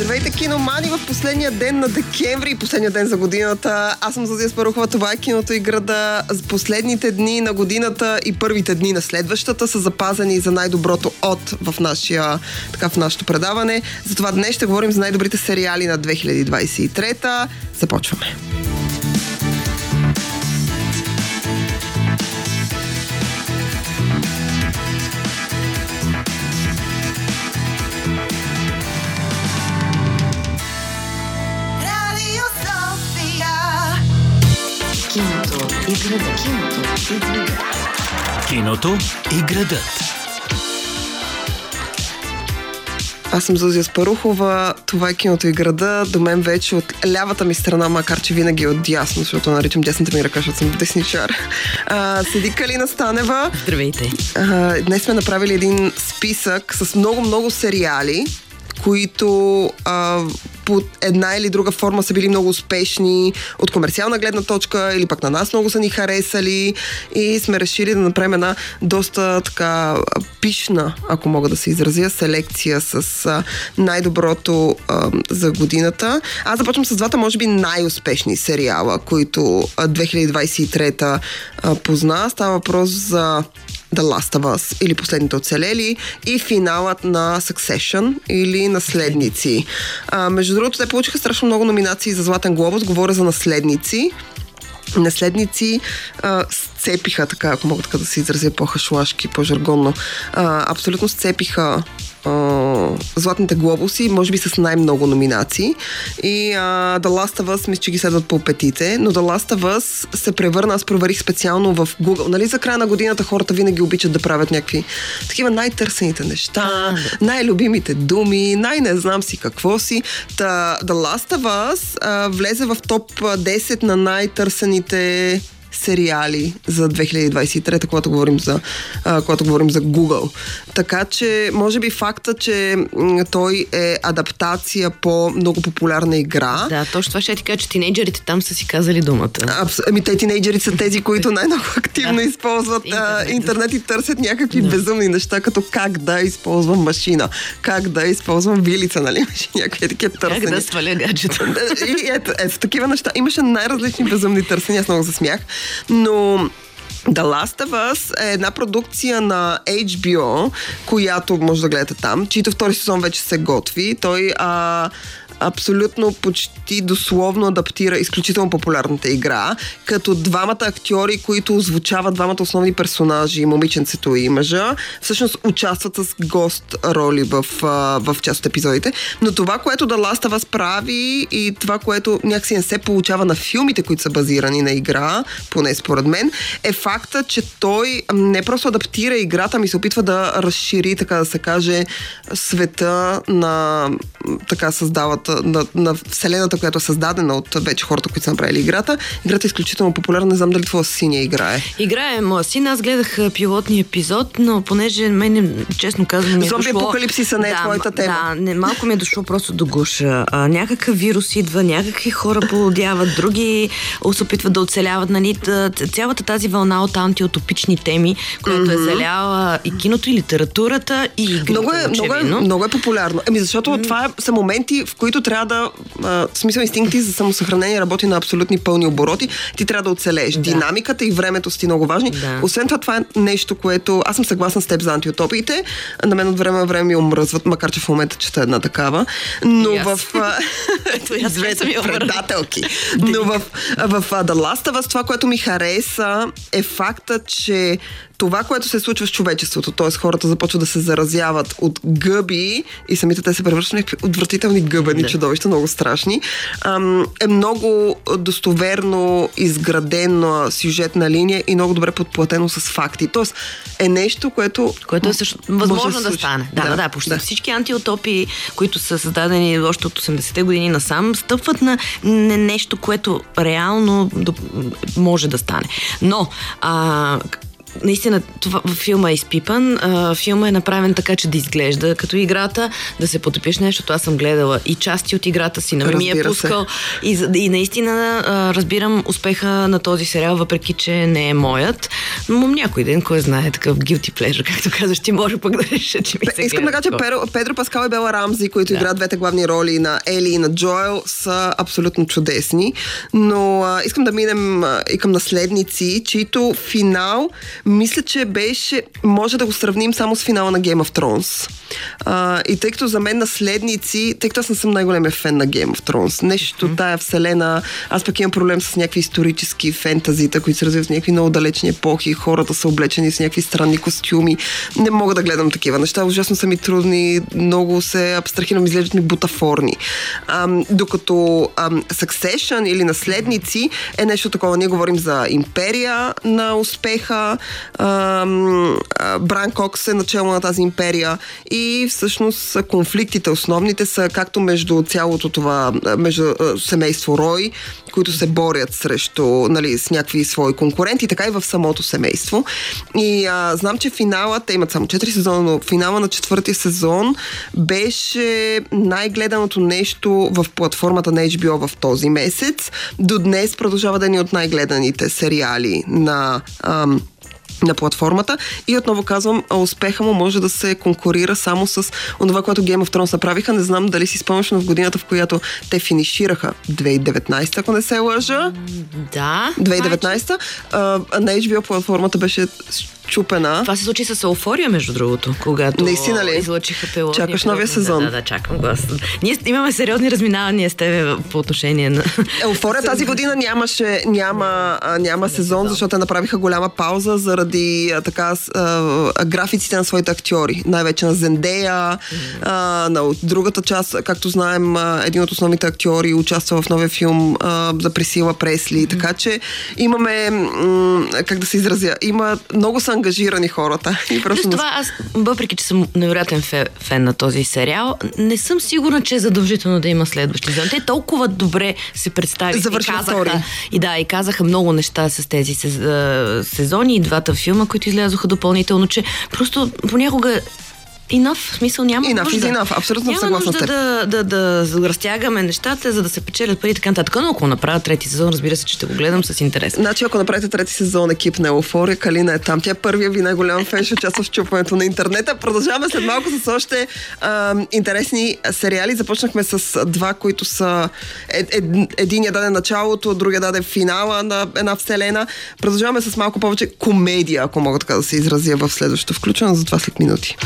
Здравейте, киномани в последния ден на декември последния ден за годината. Аз съм Зазия Спарухова, това е киното и града. Последните дни на годината и първите дни на следващата са запазени за най-доброто от в, нашия, така, в нашето предаване. Затова днес ще говорим за най-добрите сериали на 2023. Започваме. Киното и града. Киното и града. Киното и градът. Аз съм Зузия Спарухова, това е киното и града. До мен вече от лявата ми страна, макар че винаги е от дясно, защото наричам дясната ми ръка, защото съм десничар. А, седи Калина Станева. Здравейте. А, днес сме направили един списък с много-много сериали, които а, по една или друга форма са били много успешни от комерциална гледна точка или пък на нас много са ни харесали и сме решили да направим една доста така пишна, ако мога да се изразя, селекция с а, най-доброто а, за годината. Аз започвам с двата, може би, най-успешни сериала, които а, 2023 а, позна. Става въпрос за The Last of Us или Последните оцелели и финалът на Succession или Наследници. А, между другото, те получиха страшно много номинации за Златен глобус. Говоря за Наследници. Наследници а, сцепиха, така, ако мога така да се изразя по-хашлашки, по-жаргонно, а, абсолютно сцепиха а, Златните глобуси, може би с най-много номинации. И а, The Last of Us, мисля, че ги следват по петите, но The Last of Us се превърна, аз проверих специално в Google. Нали за края на годината хората винаги обичат да правят някакви такива най-търсените неща, най-любимите думи, най-не знам си какво си. Та, The Last of Us а, влезе в топ 10 на най-търсените сериали за 2023, когато говорим за, а, когато говорим за Google. Така че, може би факта, че м, той е адаптация по много популярна игра. Да, точно това ще ти кажа, че тинейджерите там са си казали думата. Абс... Ами те тинейджери са тези, които най-много активно Да. използват интернет. Интернет. интернет и търсят някакви безумни неща, като как да използвам машина, как да използвам вилица, нали? Имаше някакви такива търсения. Как да сваля гаджето? И ето, ето такива неща. Имаше най-различни безумни търсения, аз много се смях. Но The Last of Us е една продукция на HBO, която може да гледате там, чието втори сезон вече се готви. Той а, абсолютно почти дословно адаптира изключително популярната игра, като двамата актьори, които озвучават двамата основни персонажи, момиченцето и мъжа, всъщност участват с гост роли в, в част от епизодите. Но това, което The Last of прави и това, което някакси не се получава на филмите, които са базирани на игра, поне според мен, е факта, че той не просто адаптира играта, ми се опитва да разшири, така да се каже, света на така на, на вселената, която е създадена от вече хората, които са направили играта. Играта е изключително популярна, не знам дали твоя синя играе. Играе моя син, аз гледах пилотния епизод, но понеже мен, честно казвам, ми е Зомби дошло... апокалипсиса не е да, твоята тема. Да, не, малко ми е дошло просто до гуша. А, някакъв вирус идва, някакви хора полудяват, други се опитват да оцеляват. Нали? Та- Цялата тази вълна от антиутопични теми, която е заляла и киното, и литературата, и игрите, Много е, много, е, много е популярно. Еми, защото това е, са моменти, в които трябва да. А, в смисъл, инстинкти за самосъхранение работи на абсолютни пълни обороти. Ти трябва да оцелееш. Да. Динамиката и времето са ти много важни. Да. Освен това, това е нещо, което. Аз съм съгласна с теб за антиутопиите. На мен от време на време ми омръзват, макар че в момента чета една такава. Но аз. в. омръзна. предателки. Но в, в The Last of Us това, което ми хареса е факта, че това, което се случва с човечеството, т.е. хората започват да се заразяват от гъби и самите те се превръщат в някакви отвратителни гъбени Да. чудовища, много страшни, ам, е много достоверно изградена сюжетна линия и много добре подплатено с факти. Тоест е нещо, което... Което е също възможно да, случи. стане. Да, да, да. Почти всички антиутопии, които са създадени още от 80-те години насам, стъпват на не- нещо, което реално може да стане. Но, а, наистина това, филма е изпипан. А, филма е направен така, че да изглежда като играта, да се потопиш нещо. Аз съм гледала и части от играта си, на ми е пускал. И, и наистина а, разбирам успеха на този сериал, въпреки че не е моят. Но някой ден, кой знае, такъв guilty pleasure, както казваш, ти може пък да реша, че ми се Искам да кажа, че Педро, Педро Паскал и Бела Рамзи, които да. играят двете главни роли на Ели и на Джоел, са абсолютно чудесни. Но а, искам да минем а, и към наследници, чието финал, мисля, че беше, може да го сравним само с финала на Game of Thrones. А, и тъй като за мен наследници, тъй като аз не съм най-големия фен на Game of Thrones, нещо mm-hmm. тая вселена, аз пък имам проблем с някакви исторически фентазита, които се развиват в някакви много далечни епохи, хората са облечени с някакви странни костюми. Не мога да гледам такива неща, ужасно са ми трудни, много се абстрахирам, изглеждат ми бутафорни. Ам, докато ам, Succession или наследници е нещо такова. Ние говорим за империя на успеха. Бран Кокс е начало на тази империя и всъщност конфликтите основните са както между цялото това, между семейство Рой, които се борят срещу, нали, с някакви свои конкуренти, така и в самото семейство. И а, знам, че финала, те имат само 4 сезона, но финала на четвъртия сезон беше най-гледаното нещо в платформата на HBO в този месец. До днес продължава да ни от най-гледаните сериали на ам, на платформата. И отново казвам, успеха му може да се конкурира само с това, което Game of Thrones направиха. Не знам дали си спомняш, но в годината, в която те финишираха 2019, ако не се лъжа. Да. 2019. А, на HBO платформата беше чупена. Това се случи с Еуфория, между другото, когато Наистина ли? излъчиха пилот. Чакаш новия сезон. Да, да, да, чакам глас. Ние имаме сериозни разминавания с тебе по отношение на... Еуфория тази година нямаше, няма, няма сезон, защото направиха голяма пауза заради така а, графиците на своите актьори. Най-вече на Зендея, а, на другата част, както знаем, един от основните актьори участва в новия филм а, за Присила Пресли. Така че имаме, м- как да се изразя, има много са ангажирани хората. И просто Плюс това, аз, въпреки че съм невероятен фен на този сериал, не съм сигурна, че е задължително да има следващи сезон. Те толкова добре се представиха и казаха, втори. и да, и казаха много неща с тези сезони и двата филма, които излязоха допълнително, че просто понякога enough, в смисъл няма enough, нужда. Enough, абсолютно няма съгласна нужда да, да, да, да разтягаме нещата, за да се печелят пари и така нататък. Но ако направя трети сезон, разбира се, че ще го гледам с интерес. Значи, ако направите трети сезон, екип на Еуфория, Калина е там. Тя е първия ви най-голям фен, ще участва в чупването на интернета. Продължаваме след малко с още а, интересни сериали. Започнахме с два, които са е, е, един я даде началото, другия даде финала на една вселена. Продължаваме с малко повече комедия, ако мога така да се изразя в следващото включване, за това след минути.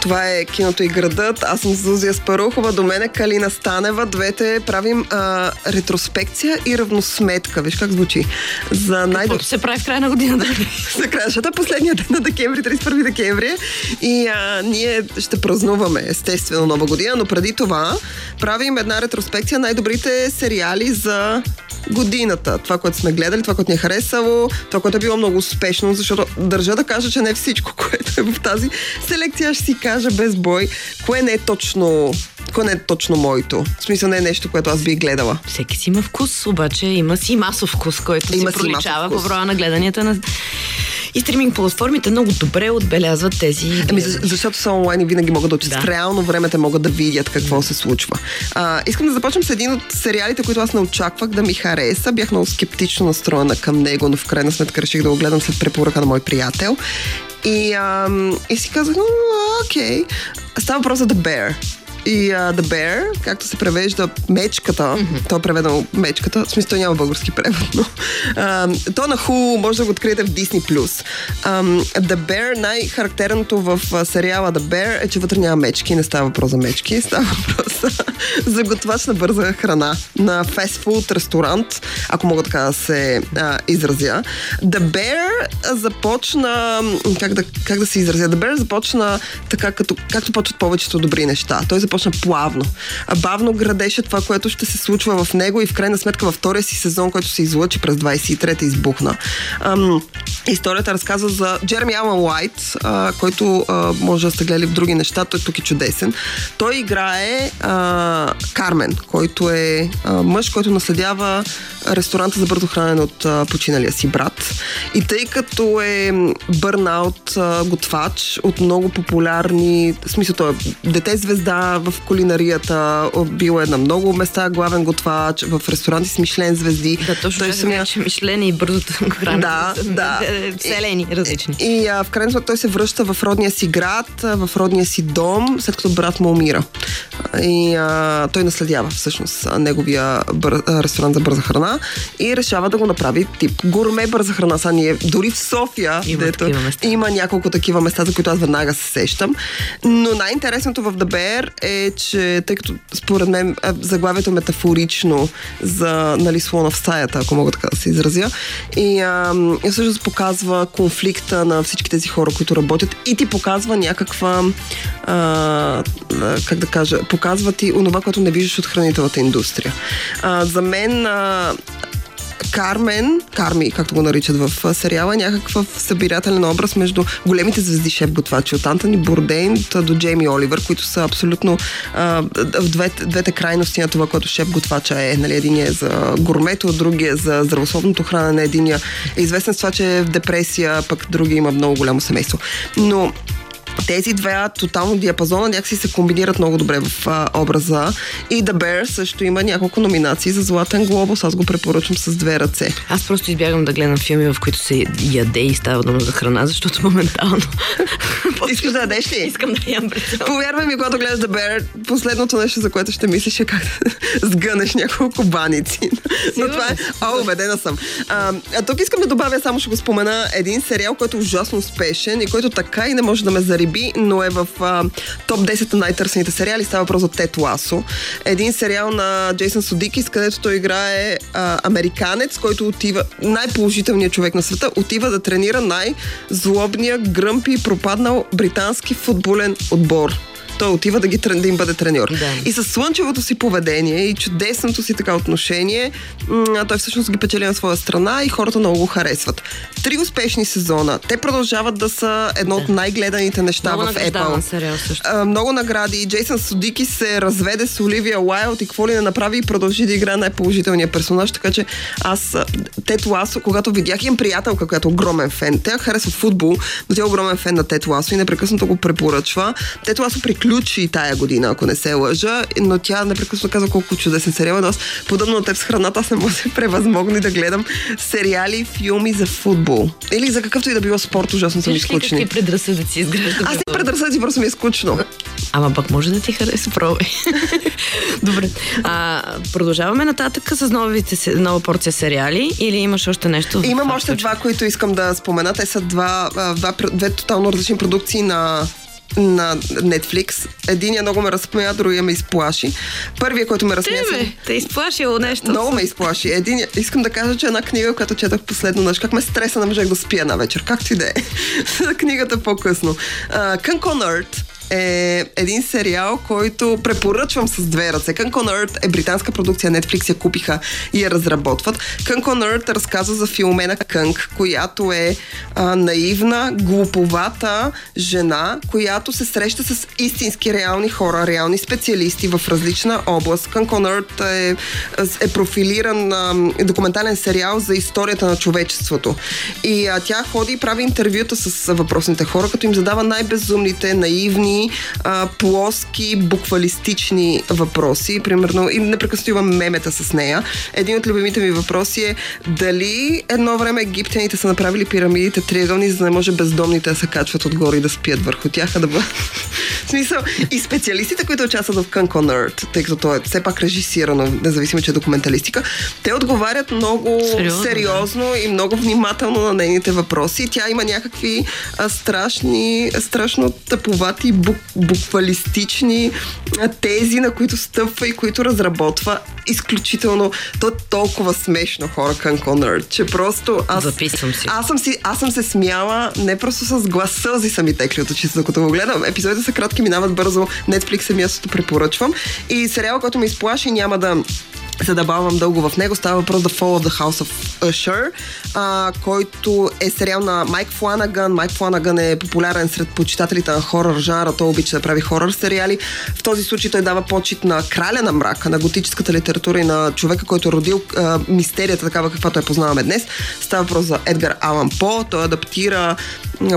Това е киното и градът. Аз съм Зузия Спарухова, до мен е Калина Станева. Двете правим а, ретроспекция и равносметка. Виж как звучи. За най Каквото се прави в края на годината. За края, защото последния ден на декември, 31 декември. И а, ние ще празнуваме, естествено, нова година, но преди това правим една ретроспекция най-добрите сериали за годината. Това, което сме гледали, това, което ни е харесало, това, което е било много успешно, защото държа да кажа, че не всичко, което е в тази селекция, ще си кажа без бой, кое не е точно кое не е точно моето. В смисъл не е нещо, което аз бих гледала. Всеки си има вкус, обаче има си масов вкус, който има си проличава по броя на гледанията на и стриминг платформите много добре отбелязват тези. Ами, защото са онлайн и винаги могат да учат. Да. В реално време те могат да видят какво се случва. А, искам да започнем с един от сериалите, които аз не очаквах да ми хареса. Бях много скептично настроена към него, но в крайна сметка реших да го гледам след препоръка на мой приятел. И, ам, и си казах, окей. Става въпрос за The Bear и uh, The Bear, както се превежда мечката, mm-hmm. то е преведено мечката, в смисъл няма български превод, но uh, то на ху може да го откриете в Disney+. Um, The Bear, най-характерното в uh, сериала The Bear е, че вътре няма мечки, не става въпрос за мечки, става въпрос за готвач на бърза храна на фестфуд ресторант, ако мога така да се uh, изразя. The Bear започна, как да, как да се изразя, The Bear започна така, като, както почват повечето добри неща. Той започна плавно. Бавно градеше това, което ще се случва в него и в крайна сметка във втория си сезон, който се излъчи през 23-та избухна. Ам, историята разказва за Джереми Алан Уайт, а, който а, може да сте гледали в други неща, той тук е чудесен. Той играе а, Кармен, който е а, мъж, който наследява ресторанта за бързо хранене от а, починалия си брат. И тъй като е бърнаут а, готвач от много популярни, в смисъл той е дете звезда в кулинарията, бил е на много места главен готвач, в ресторанти с Мишлен звезди. Да, точно той самия... че Мишлен и бързото хранене да, да. вселени различни. И, и а, в крайна сметка той се връща в родния си град, в родния си дом, след като брат му умира. И а, той наследява всъщност неговия бър... ресторант за бърза храна и решава да го направи тип гурме бърза храна. Са ние дори в София, има, дето, има няколко такива места, за които аз веднага се сещам. Но най-интересното в ДБР е, че тъй като според мен заглавието е метафорично за нали, слона в стаята, ако мога така да се изразя, и, а, и всъщност показва конфликта на всички тези хора, които работят и ти показва някаква а, как да кажа, показва ти онова, което не виждаш от хранителната индустрия. А, за мен а, Кармен, Карми, както го наричат в сериала, някакъв събирателен образ между големите звезди шеф-готвачи, от Антони Бурдейн до Джейми Оливър, които са абсолютно а, в двете, двете крайности на това, което шеф-готвача е. Нали, един е за гурмето, другия е за здравословното хранене, единия е известен с това, че е в депресия, пък другия има много голямо семейство. Но тези две тотално диапазона някакси се комбинират много добре в а, образа. И The Bear също има няколко номинации за Златен глобус. Аз го препоръчвам с две ръце. Аз просто избягам да гледам филми, в които се яде и става дума за храна, защото моментално. Искаш да ядеш ли? Искам да ям Повярвай ми, когато гледаш The Bear, последното нещо, за което ще мислиш е как да сгънеш няколко баници. Но това е... О, убедена съм. А, а тук искам да добавя, само ще го спомена, един сериал, който е ужасно успешен и който така и не може да ме зариби би, но е в а, топ 10 на най-търсените сериали. Става въпрос за Тет Ласо. Един сериал на Джейсън Судикис, където той играе а, американец, който отива, най-положителният човек на света, отива да тренира най-злобния, гръмпи и пропаднал британски футболен отбор той отива да, ги, да им бъде треньор. Да. И с слънчевото си поведение и чудесното си така отношение, той всъщност ги печели на своя страна и хората много го харесват. Три успешни сезона. Те продължават да са едно да. от най-гледаните неща много в Apple. Сериал също. А, много награди. Джейсън Судики се разведе с Оливия Уайлд и какво ли не направи и продължи да играе най-положителния персонаж. Така че аз, Тет Ласо, когато видях, имам приятелка, която е огромен фен. Тя харесва футбол, но тя е огромен фен на Тет Ласо и непрекъснато го препоръчва. Тет Ласо приключи приключи тая година, ако не се лъжа, но тя непрекъснато казва колко чудесен сериал. Но аз, подобно на теб с храната, аз не мога да се превъзмогна да гледам сериали, филми за футбол. Или за какъвто и да било спорт, ужасно ми скучни. Какви предразсъдъци изграждат? Аз не предразсъдъци, просто ми е скучно. Ама пък може да ти хареса, пробвай. Добре. А, продължаваме нататък с новите, нова порция сериали или имаш още нещо? Имам още два, които искам да спомена. Те са два, два, две тотално различни продукции на на Netflix. Единия много ме разсмея, другия ме изплаши. Първият, който ме разсмея... Те, те изплашило нещо. Много ме изплаши. Един, искам да кажа, че една книга, която четах последно, знаеш как ме стреса, не можех да спя една вечер. Както и да е. Книгата по-късно. Uh, Earth е един сериал, който препоръчвам с две ръце. Cancun Earth е британска продукция, Netflix я купиха и я разработват. Cancun Earth разказва за Филомена Кънг, която е а, наивна, глуповата жена, която се среща с истински реални хора, реални специалисти в различна област. Cancun Earth е, е профилиран а, документален сериал за историята на човечеството. И а, тя ходи и прави интервюта с въпросните хора, като им задава най-безумните, наивни а, плоски, буквалистични въпроси. Примерно, и непрекъснато имам мемета с нея. Един от любимите ми въпроси е дали едно време египтяните са направили пирамидите триъгълни, за да не може бездомните да се качват отгоре и да спият върху тях, а да бъдат. В смисъл, и специалистите, които участват в Cancun Earth, тъй като то е все пак режисирано, независимо, че е документалистика, те отговарят много сериозно, сериозно и много внимателно на нейните въпроси. Тя има някакви а, страшни, страшно тъповати буквалистични тези, на които стъпва и които разработва изключително. То е толкова смешно хора към Конър, че просто аз... Записвам си. Аз съм, си, аз съм се смяла, не просто с глас, сълзи са ми текли от очите, докато го гледам. Епизодите са кратки минават бързо. Netflix е мястото, препоръчвам. И сериал, който ме изплаши, няма да за да бавам дълго в него. Става въпрос The Fall of the House of Usher, а, който е сериал на Майк Фланаган. Майк Фланаган е популярен сред почитателите на хорър жанра. Той обича да прави хорър сериали. В този случай той дава почет на краля на мрака, на готическата литература и на човека, който е родил а, мистерията, такава каквато я познаваме днес. Става въпрос за Едгар Алан По. Той адаптира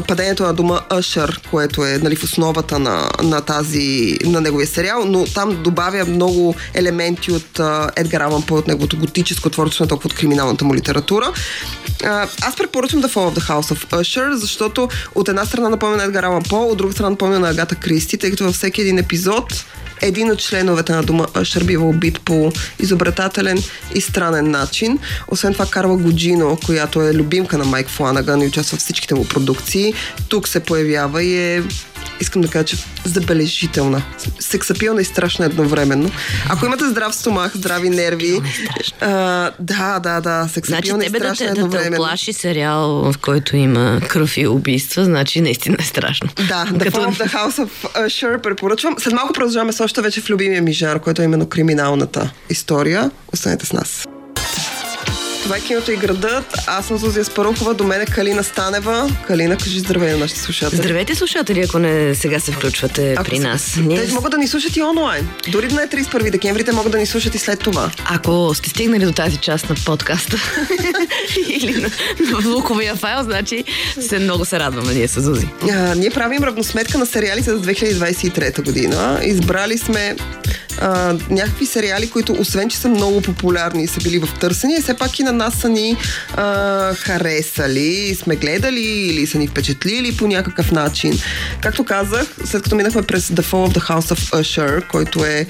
падението на дома Usher, което е нали, в основата на, на, тази, на неговия сериал, но там добавя много елементи от uh, Едгар Алан По, от неговото готическо творчество, толкова от криминалната му литература. Аз препоръчвам The Fall of the House of Usher, защото от една страна напомня на Едгар Алан По, от друга страна напомня на Агата Кристи, тъй като във всеки един епизод един от членовете на дома Ашър бива убит по изобретателен и странен начин. Освен това, Карла Годжино, която е любимка на Майк Фланаган и участва в всичките му продукции, тук се появява и е искам да кажа, че забележителна. Сексапилна и страшна едновременно. Ако имате здрав стомах, здрави нерви. А, да, да, да. Сексапилна значи, и страшна да едновременно. Да те плаши сериал, в който има кръв и убийства, значи наистина е страшно. Да, The Като... Fall of the House of Usher препоръчвам. След малко продължаваме с още вече в любимия ми жар, който е именно криминалната история. Останете с нас. Това е киното и градът. Аз съм Зузия Спарухова, до мен е Калина Станева. Калина, кажи здравей на нашите слушатели. Здравейте, слушатели, ако не сега се включвате Ако при нас. Те могат да ни слушат и онлайн. Дори е 31 декември, те могат да ни слушат и след това. Ако сте стигнали до тази част на подкаста или на, на звуковия файл, значи се, много се радваме ние с Зузи. А, ние правим равносметка на сериалите за 2023 година. Избрали сме а, някакви сериали, които освен, че са много популярни и са били в търсения, все пак и на нас са ни а, харесали, сме гледали или са ни впечатлили по някакъв начин. Както казах, след като минахме през The Fall of the House of Usher, който е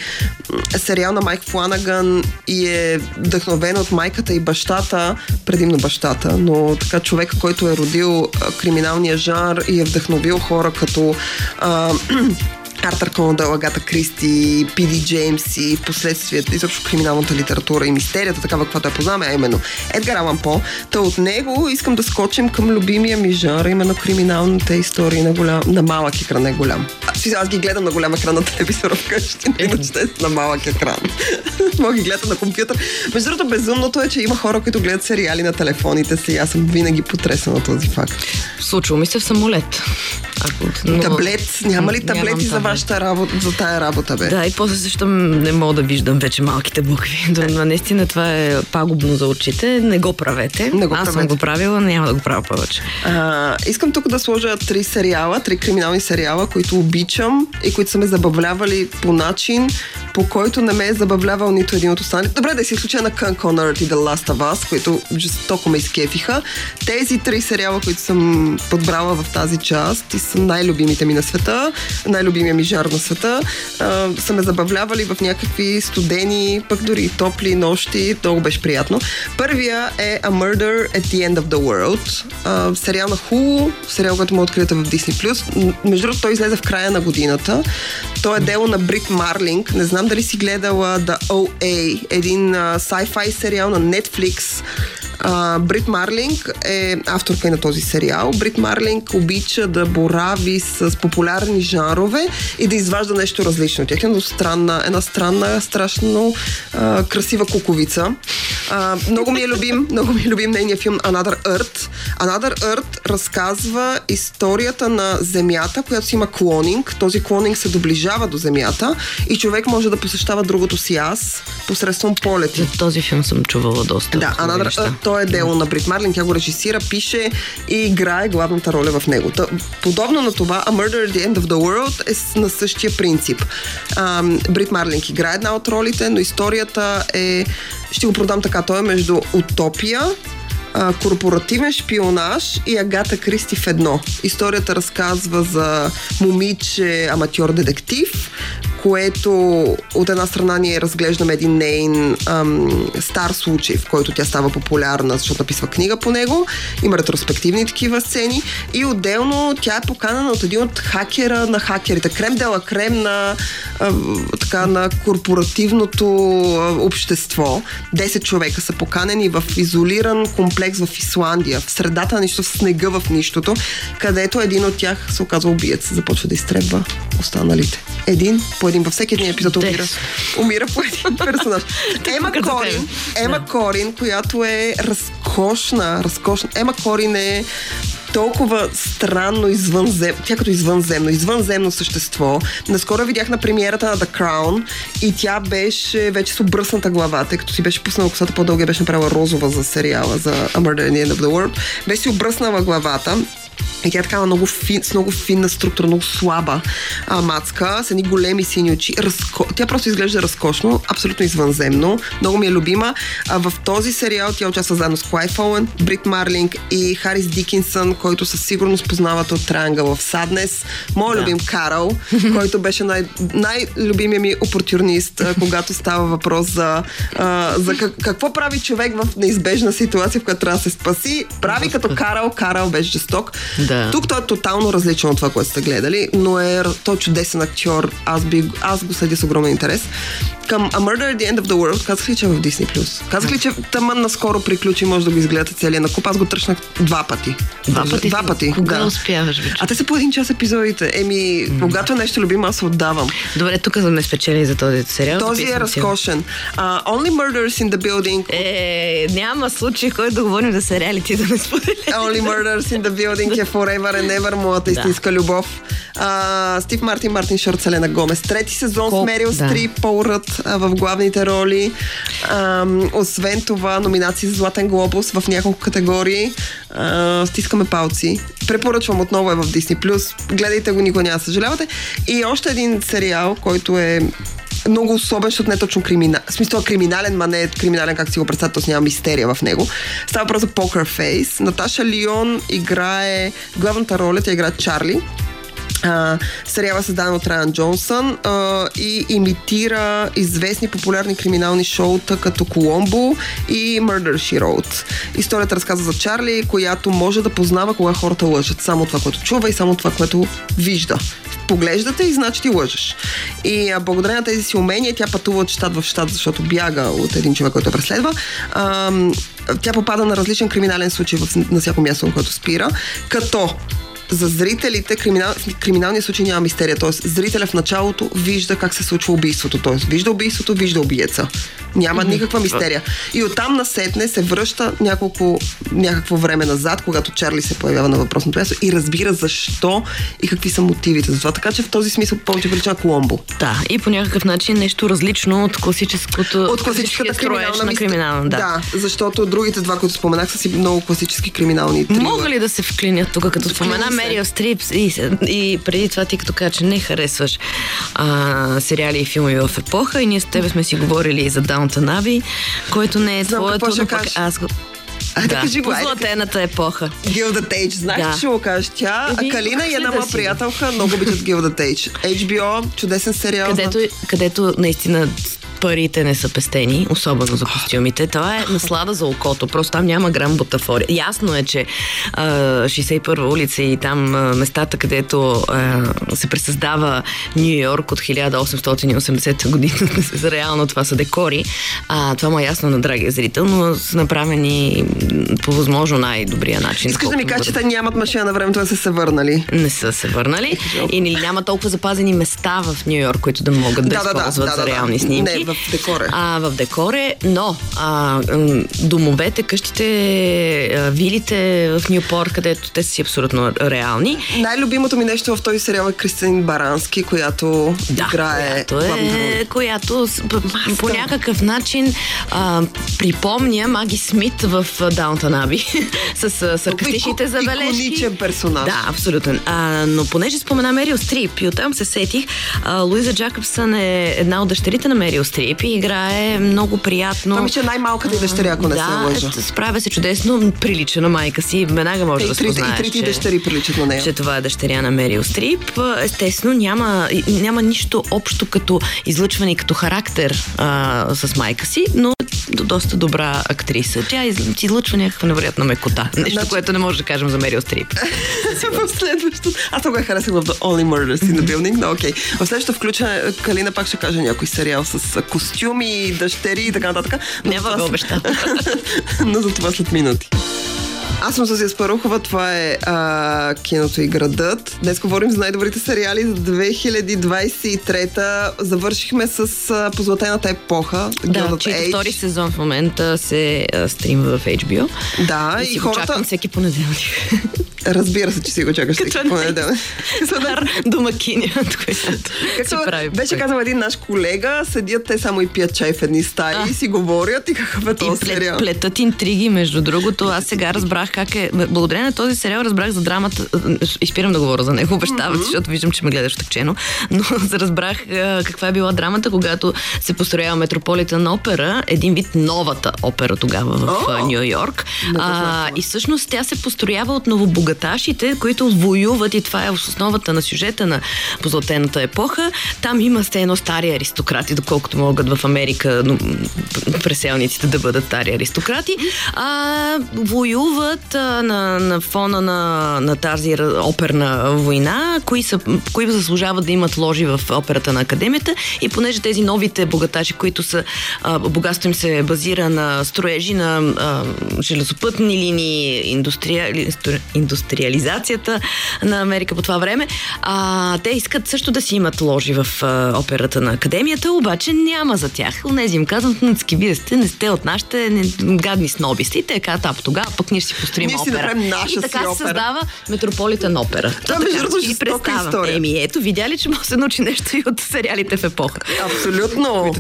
сериал на Майк Фланаган и е вдъхновен от майката и бащата, предимно бащата, но така човек, който е родил а, криминалния жанр и е вдъхновил хора като а, Артър Конадъл, Агата Кристи, Пиди Джеймс и в последствие изобщо криминалната литература и мистерията, такава каквато я познаваме, а именно Едгар Алан По. Та от него искам да скочим към любимия ми жанр, именно криминалните истории на, голям, на малък екран, не голям. Аз, аз ги гледам на голям екран на телевизора вкъщи, те са на малък екран. Мога ги гледам на компютър. Между другото, безумното е, че има хора, които гледат сериали на телефоните си. Аз съм винаги потресена от този факт. Случва ми се в самолет. Ако, но... Таблет, няма ли таблети за таблет. Вашата работа, за тая работа, бе? Да, и после също не мога да виждам вече малките букви. Но наистина това е пагубно за очите. Не го правете. Не го Аз съм правете. го правила, няма да го правя повече. А, искам тук да сложа три сериала, три криминални сериала, които обичам и които са ме забавлявали по начин, по който не ме е забавлявал нито един от останалите. Добре, да си изключя на Кан Конърт и The Last of Us, които жестоко ме изкефиха. Тези три сериала, които съм подбрала в тази част и са най-любимите ми на света, най-любимия ми жар на света, а, са ме забавлявали в някакви студени, пък дори топли нощи. Много беше приятно. Първия е A Murder at the End of the World. А, сериал на Hulu, сериал, който му открита в Disney+. Между другото, той излезе в края на годината. То е дело на Брит Марлинг. Не знам дали си гледала The OA, един а, sci-fi сериал на Netflix. Брит Марлинг е авторка и на този сериал. Брит Марлинг обича да борави с популярни жанрове и да изважда нещо различно от тях. Една странна, една странна, страшно а, красива куковица. А, много ми е любим, много ми е любим нейният филм Another Earth. Another Earth разказва историята на Земята, която си има клонинг. Този клонинг се доближава до Земята и човек може да посещава другото си аз посредством полети. За този филм съм чувала доста. Да, Another. Earth, то е дело на Брит Марлин, тя го режисира, пише и играе главната роля в него. Та, подобно на това, A Murder at the End of the World е на същия принцип. Брит Марлинг играе една от ролите, но историята е, ще го продам така, той е между утопия, корпоративен шпионаж и Агата Кристи в едно. Историята разказва за момиче, аматьор детектив, което от една страна ние разглеждаме един нейн ам, стар случай, в който тя става популярна, защото написва книга по него. Има ретроспективни такива сцени. И отделно тя е поканена от един от хакера на хакерите. Крем дела крем на, а, така, на корпоративното общество. 10 човека са поканени в изолиран комплекс в Исландия, в средата на нищо, в снега в нищото, където един от тях се оказва убиец. Започва да изтребва останалите. Един по един. Във всеки един епизод умира. Умира по един персонаж. Ема Корин, Ема Корин, която е разкошна, разкошна. Ема Корин е толкова странно извънземно, тя като извънземно, извънземно същество. Наскоро видях на премиерата на The Crown и тя беше вече с обръсната глава, тъй като си беше пуснала косата по-дълга, беше направила розова за сериала за A Murder in the End of the World. Беше си обръснала главата и тя е такава много фин, с много финна структура, много слаба а, мацка, с едни големи сини очи. Разко... Тя просто изглежда разкошно, абсолютно извънземно. Много ми е любима. А, в този сериал тя участва заедно с Клайв Оуен, Брит Марлинг и Харис Дикинсън, който със сигурност познавате от Triangle в Sadness. Моят да. любим Карл, който беше най- най-любимия ми опортюрнист, когато става въпрос за, а, за как, какво прави човек в неизбежна ситуация, в която трябва да се спаси. Прави като Карл. Карл беше жесток. Да. Тук той е тотално различен от това, което сте гледали, но е той чудесен актьор. Аз, би, аз го следя с огромен интерес. Към A Murder at the End of the World казах ли, че е в Disney+. Plus. Казах ли, че тъмън наскоро приключи, може да го изгледате целия на куп. Аз го тръщнах два пъти. Два пъти? Два пъти, Кога да. успяваш, бе? А те са по един час епизодите. Еми, mm. когато е нещо любимо, аз се отдавам. Добре, тук ме спечели за този сериал. Този е разкошен. Uh, Only Murders in the Building. Е, няма случай, който да говорим за сериали, ти да не споделя. Only Murders in the Building е Forever and Ever, моята истинска любов. Стив Мартин, Мартин Шорт, Селена Гомес. Трети сезон с Мерил да. Стрип, Пол Рът в главните роли. А, освен това, номинации за Златен глобус в няколко категории. А, стискаме палци. Препоръчвам отново е в Disney+. Гледайте го, никога няма съжалявате. И още един сериал, който е много особен, защото не е точно криминален. В смисъл криминален, ма не е криминален, как си го представя, т.е. няма мистерия в него. Става просто за Poker Face. Наташа Лион играе главната роля, тя играе Чарли. А, сериала създаден от Райан Джонсън а, и имитира известни популярни криминални шоута като Коломбо и Murder She Wrote. Историята разказва за Чарли, която може да познава кога хората лъжат. Само това, което чува и само това, което вижда. Поглеждате и значи ти лъжеш. И а, благодарение на тези си умения тя пътува от щат в щат, защото бяга от един човек, който я преследва. А, тя попада на различен криминален случай в, на всяко място, на което спира, като за зрителите криминал, криминалния случай няма мистерия. Т.е. зрителя в началото вижда как се случва убийството. Т.е. вижда убийството, вижда убиеца. Няма никаква мистерия. И оттам насетне се връща няколко, някакво време назад, когато Чарли се появява на въпросното място и разбира защо и какви са мотивите за това. Така че в този смисъл повече прилича Коломбо. Да, и по някакъв начин нещо различно от класическото... От класическата криминална, на криминална, да. да. защото другите два, които споменах, са си много класически криминални трилъри. Мога ли да се вклинят тук, като спомена Вклини се. Мерил Стрип и, и преди това ти като кажа, че не харесваш а, сериали и филми в епоха и ние с тебе сме си говорили и за Даунтън Аби, който не е твоето, но пък аз го... Айде, да, кажи го, по златената епоха. Гилда Тейдж, знаеш, Да. че ще го кажеш. Тя, Еми, Калина и една да моя си? приятелка много обичат Гилда Тейдж. HBO, чудесен сериал. Където, където наистина парите не са пестени, особено за костюмите. Това е наслада за окото. Просто там няма грам бутафория. Ясно е, че а, 61-а улица и там а, местата, където а, се пресъздава Нью Йорк от 1880 година, реално това са декори. А, това му е ясно на драгия зрител, но са направени по възможно най-добрия начин. Искаш да ми кажеш, че те нямат машина на времето да са се върнали. не са се върнали и или няма толкова запазени места в Нью Йорк, които да могат да, Да, използват да, за да, да. реални снимки. Не, в декоре. А, в декоре, но а, домовете, къщите, вилите в Нюпорт, където те са си абсолютно реални. Най-любимото ми нещо в този сериал е Кристин Барански, която Да, играе която е, която по, някакъв начин а, припомня Маги Смит в Даунтън Аби с саркастичните забележки. иконичен персонаж. Да, абсолютен. А, но понеже спомена Мерил Стрип и оттам се сетих, а, Луиза Джакобсън е една от дъщерите на Мерил Стрип Стрип и играе много приятно. Това ми ще е най-малката и дъщеря, ако не да, се лъжа. справя се чудесно, прилича на майка си, веднага може Те да и трите, и спознаеш, трите че- дъщери приличат на нея. че това е дъщеря на Мерил Стрип. Естествено, няма, няма нищо общо като излъчване и като характер а, с майка си, но е доста добра актриса. Тя из, излъчва някаква невероятна мекота. Нещо, Значи- което не може да кажем за Мерил Стрип. в следващото. Аз я харесах в The Only Murders in the Building, но окей. В следващото включване Калина пак ще каже някой сериал с костюми, дъщери и така нататък. Но Няма това да обеща. но за това след минути. Аз съм Сузия Спарухова, това е а, киното и градът. Днес говорим за най-добрите сериали за 2023. Завършихме с а, позлатената епоха. Да, чието втори сезон в момента се а, стримва в HBO. Да, и, и го хората... чакам всеки понеделник. Разбира се, че си го чакаш Като понеделник. Домакиня, която си Както прави. беше казал един наш колега, седят те само и пият чай в едни стаи А. и си говорят и какъв е този плет, сериал. плетат интриги, между другото. Аз сега разбрах как е. Благодарение на този сериал разбрах за драмата. И спирам да говоря за него, обещавам, mm-hmm. защото виждам, че ме гледаш тъкчено. Но разбрах каква е била драмата, когато се построява Метрополитен опера, един вид новата опера тогава в! Нью Йорк. И всъщност тя се построява от новобогаташите, които воюват и това е основата на сюжета на позлатената епоха. Там има сте едно стари аристократи, доколкото могат в Америка но, преселниците да бъдат стари аристократи. А, воюват а, на, на фона на, на тази оперна война, кои, са, кои заслужават да имат ложи в операта на академията и понеже тези новите богаташи, които са а, им се базира на строежи на а, железопътни линии, индустриали, инсту- индустриализацията на Америка по това време, а, те искат също да си имат ложи в а, операта на академията, обаче няма за тях. Онези им казват, нацки, вие сте, не сте от нашите не, гадни сноби сте. И те казват, а тогава пък ние ще си построим Ние си опера. направим наша и така си се създава Метрополитен опера. Това, То между другото, и представа. Еми, ето, видя ли, че може да се научи нещо и от сериалите в епоха. Абсолютно.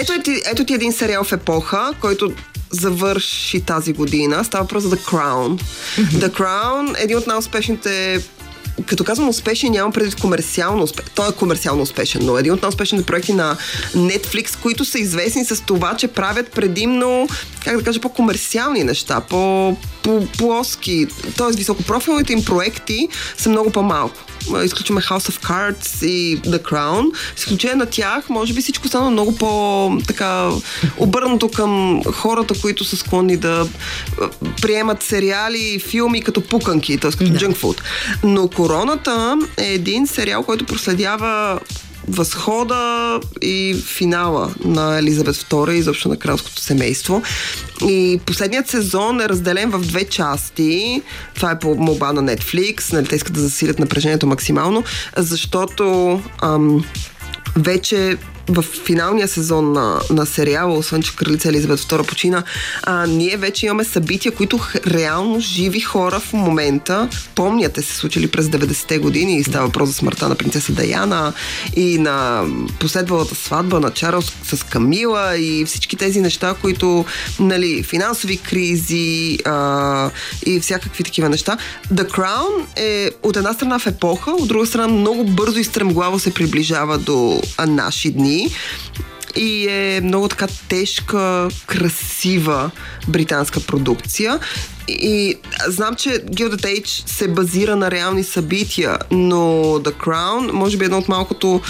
Ето, ти, ето ти един сериал в епоха, който завърши тази година. Става въпрос за The Crown. The Crown е един от най-успешните като казвам успешен, нямам предвид комерциално успешен. Той е комерциално успешен, но един от най-успешните проекти на Netflix, които са известни с това, че правят предимно, как да кажа, по-комерциални неща, по, по плоски. Тоест, високопрофилните им проекти са много по-малко. Изключваме House of Cards и The Crown. С изключение на тях, може би всичко стана много по така обърнато към хората, които са склонни да приемат сериали и филми като пуканки, т.е. като food. Но Короната е един сериал, който проследява възхода и финала на Елизабет II и изобщо на кралското семейство. И последният сезон е разделен в две части. Това е по молба на Netflix. Нали, те искат да засилят напрежението максимално, защото ам, вече в финалния сезон на, на сериала, освен че кралица Елизабет II почина, а, ние вече имаме събития, които реално живи хора в момента помнят, те се случили през 90-те години и става въпрос за смъртта на принцеса Даяна и на последвалата сватба на Чарлз с Камила и всички тези неща, които, нали, финансови кризи а, и всякакви такива неща. The Crown е от една страна в епоха, от друга страна много бързо и стремглаво се приближава до наши дни и е много така тежка, красива британска продукция. И знам, че Gilded Age се базира на реални събития, но The Crown може би е едно от малкото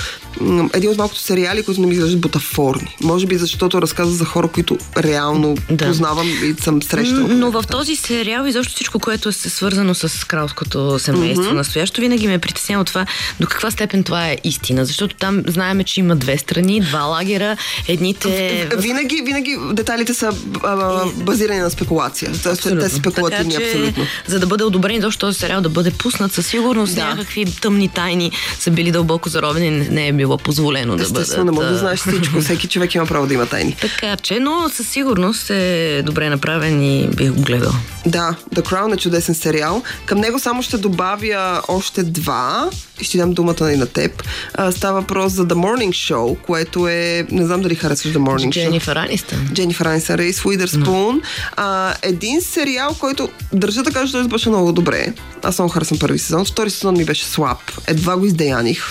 един от малкото сериали, които не ми изглеждат бутафорни. Може би защото разказва за хора, които реално Да. познавам и съм срещала. Но в този сериал изобщо всичко, което е свързано с кралското семейство mm-hmm. настоящо, винаги ме притеснява това до каква степен това е истина. Защото там знаеме, че има две страни, два лагера. Едните... Винаги, винаги детайлите са а, базирани на спекулация. Тоест, те спекулативни така, че, абсолютно. За да бъде одобрен изобщо този сериал да бъде пуснат, със сигурност Да. някакви тъмни тайни са били дълбоко заровени, не, е било позволено да бъдат. Естествено, не мога да знаеш всичко. Всеки човек има право да има тайни. Така че, но със сигурност е добре направен и бих го гледал. Да, The Crown е чудесен сериал. Към него само ще добавя още два и ще дам думата и на теб. А, става въпрос за The Morning Show, което е... Не знам дали харесваш The Morning Show. Дженифър Анистън. Дженнифър Анистън, Рейс Уидърспун. А, един сериал, който държа да кажа, той беше много добре. Аз много харесвам първи сезон. Втори сезон ми беше слаб. Едва го издеяних.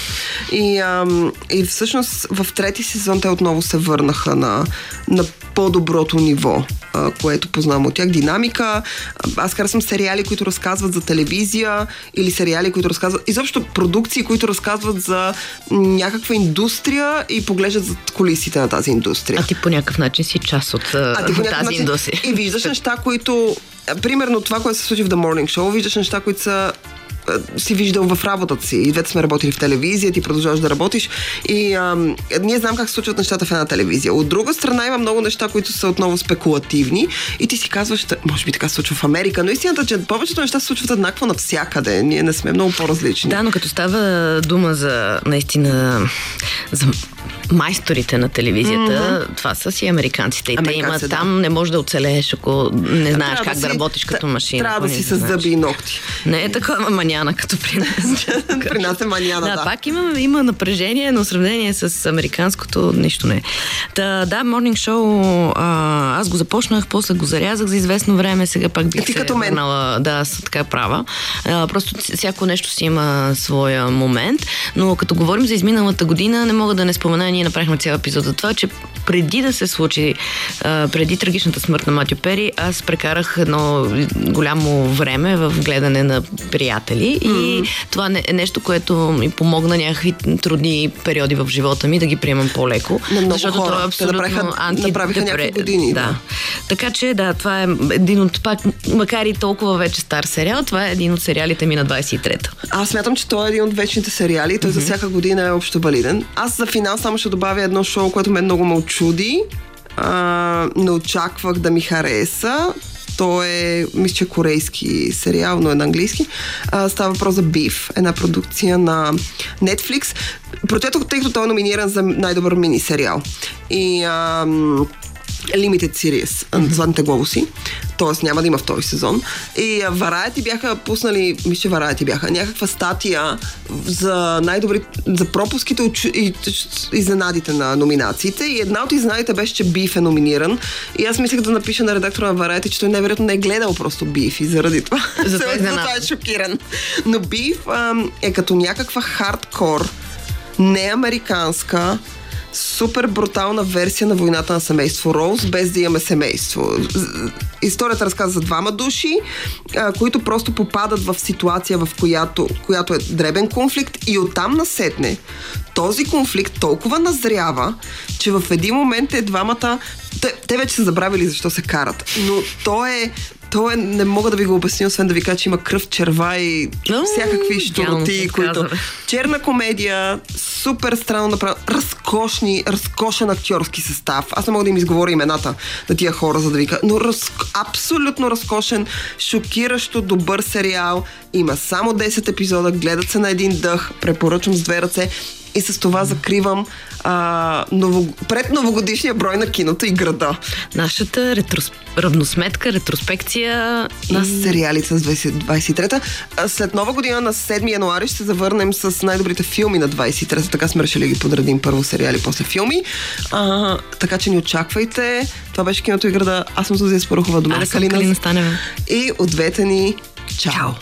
И, ам, и всъщност в трети сезон те отново се върнаха на, на по-доброто ниво, а, което познавам от тях. Динамика. Аз харесвам сериали, които разказват за телевизия или сериали, които разказват... Изобщо продукции, които разказват за някаква индустрия и поглеждат за колисите на тази индустрия. А ти по някакъв начин си част от а, ти по тази начин, индустрия. И виждаш неща, които... Примерно това, което се случи в The Morning Show, виждаш неща, които са си виждал в работата си. И двете сме работили в телевизия, ти продължаваш да работиш. И ам, ние знам как се случват нещата в една телевизия. От друга страна има много неща, които са отново спекулативни. И ти си казваш, може би така се случва в Америка, но истината, че повечето неща се случват еднакво навсякъде. Ние не сме много по-различни. Да, но като става дума за наистина за майсторите на телевизията, mm-hmm. това са си американците. И те имат да. там, не можеш да оцелееш, ако не знаеш трябва как да, да работиш като машина. Трябва да си с зъби и ногти. Не е такова маняна, като при нас. при нас е маняна, да. да. Пак има, има напрежение, но в сравнение с американското нищо не е. Та, да, Morning Show, а, аз го започнах, после го зарязах за известно време, сега пак бих Ти се като мен. Върнала, да, аз така права. А, просто всяко нещо си има своя момент, но като говорим за изминалата година, не мога да не спомена ние направихме цял епизод за това, че преди да се случи, а, преди трагичната смърт на Матю Пери, аз прекарах едно голямо време в гледане на приятели mm. и това е нещо, което ми помогна някакви трудни периоди в живота ми да ги приемам по-леко. защото хора. това е абсолютно някакви години. Да. да. Така че, да, това е един от, пак, макар и толкова вече стар сериал, това е един от сериалите ми на 23-та. Аз смятам, че той е един от вечните сериали. Той mm-hmm. за всяка година е общо валиден. Аз за финал само ще добавя едно шоу, което мен много ме очуди. А, не очаквах да ми хареса. То е, мисля, че корейски сериал, но е на английски. А, става въпрос за Биф, една продукция на Netflix. Прочетох, тъй като той е номиниран за най-добър мини сериал. И ам, Limited Series, mm-hmm. Златните глобуси, т.е. няма да има втори сезон. И Variety бяха пуснали, мисля, Variety бяха, някаква статия за най-добри, за пропуските и изненадите на номинациите. И една от изненадите беше, че Биф е номиниран. И аз мислех да напиша на редактора на Variety, че той невероятно не е гледал просто Биф и заради това. За това е шокиран. Но Биф е като някаква хардкор, неамериканска, супер брутална версия на войната на семейство Роуз, без да имаме семейство. Историята разказва за двама души, а, които просто попадат в ситуация, в която, която е дребен конфликт и оттам насетне този конфликт толкова назрява, че в един момент е двамата... Те, те вече са забравили защо се карат, но то е то е, не мога да ви го обясня, освен да ви кажа, че има кръв, черва и всякакви штороти, които... Черна комедия, супер странно направено, разкошни, разкошен актьорски състав. Аз не мога да им изговоря имената на тия хора, за да ви кажа, но раз, абсолютно разкошен, шокиращо добър сериал. Има само 10 епизода, гледат се на един дъх, препоръчвам с две ръце и с това закривам а, ново, пред новогодишния брой на киното и града. Нашата ретрос... равносметка, ретроспекция на сериалите с 23-та. След нова година на 7 януари ще се завърнем с най-добрите филми на 23-та. Така сме решили ги подредим първо сериали, после филми. А, така че ни очаквайте. Това беше киното и града. Аз съм Сузия Спорохова. До мен Калина. Калина Станева. И от двете ни Чао! Чао.